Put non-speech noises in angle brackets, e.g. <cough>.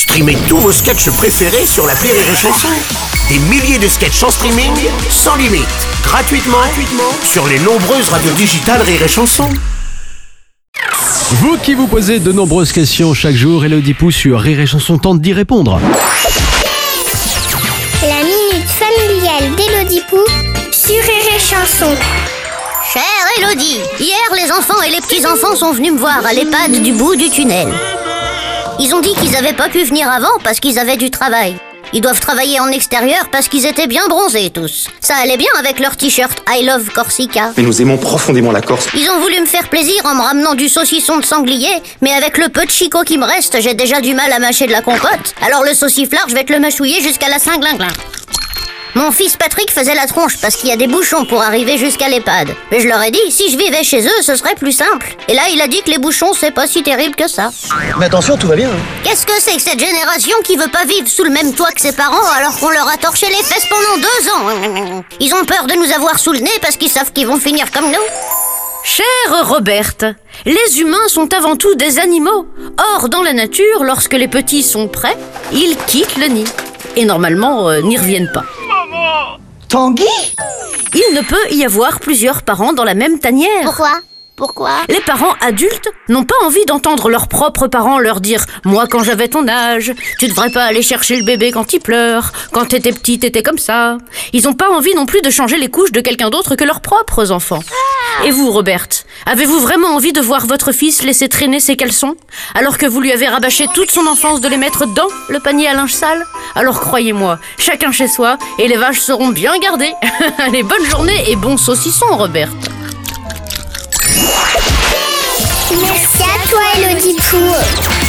Streamez tous vos sketchs préférés sur la Rire et Chanson. Des milliers de sketchs en streaming, sans limite, gratuitement, gratuitement sur les nombreuses radios digitales Rire et Chanson. Vous qui vous posez de nombreuses questions chaque jour, Elodie Pou sur Rire et Chanson tente d'y répondre. La minute familiale d'Élodie Pou sur Rire et Chanson. Chère Elodie, hier les enfants et les petits-enfants sont venus me voir à l'EHPAD du bout du tunnel. Ils ont dit qu'ils avaient pas pu venir avant parce qu'ils avaient du travail. Ils doivent travailler en extérieur parce qu'ils étaient bien bronzés tous. Ça allait bien avec leur t-shirt I love Corsica. Mais nous aimons profondément la Corse. Ils ont voulu me faire plaisir en me ramenant du saucisson de sanglier, mais avec le peu de chicot qui me reste, j'ai déjà du mal à mâcher de la compote. Alors le sauciflard, je vais te le mâchouiller jusqu'à la cinglinglin. Mon fils Patrick faisait la tronche parce qu'il y a des bouchons pour arriver jusqu'à l'EHPAD. Mais je leur ai dit, si je vivais chez eux, ce serait plus simple. Et là, il a dit que les bouchons, c'est pas si terrible que ça. Mais attention, tout va bien. hein. Qu'est-ce que c'est que cette génération qui veut pas vivre sous le même toit que ses parents alors qu'on leur a torché les fesses pendant deux ans? Ils ont peur de nous avoir sous le nez parce qu'ils savent qu'ils vont finir comme nous. Chère Roberte, les humains sont avant tout des animaux. Or, dans la nature, lorsque les petits sont prêts, ils quittent le nid. Et normalement, euh, n'y reviennent pas. Tanguy? Il ne peut y avoir plusieurs parents dans la même tanière. Pourquoi? Pourquoi? Les parents adultes n'ont pas envie d'entendre leurs propres parents leur dire Moi, quand j'avais ton âge, tu devrais pas aller chercher le bébé quand il pleure. Quand t'étais petit, t'étais comme ça. Ils n'ont pas envie non plus de changer les couches de quelqu'un d'autre que leurs propres enfants. Et vous, Roberte, avez-vous vraiment envie de voir votre fils laisser traîner ses caleçons alors que vous lui avez rabâché toute son enfance de les mettre dans le panier à linge sale? Alors croyez-moi, chacun chez soi et les vaches seront bien gardées. <laughs> Allez, bonne journée et bon saucisson, Roberte. Merci à toi, Élodie Pou.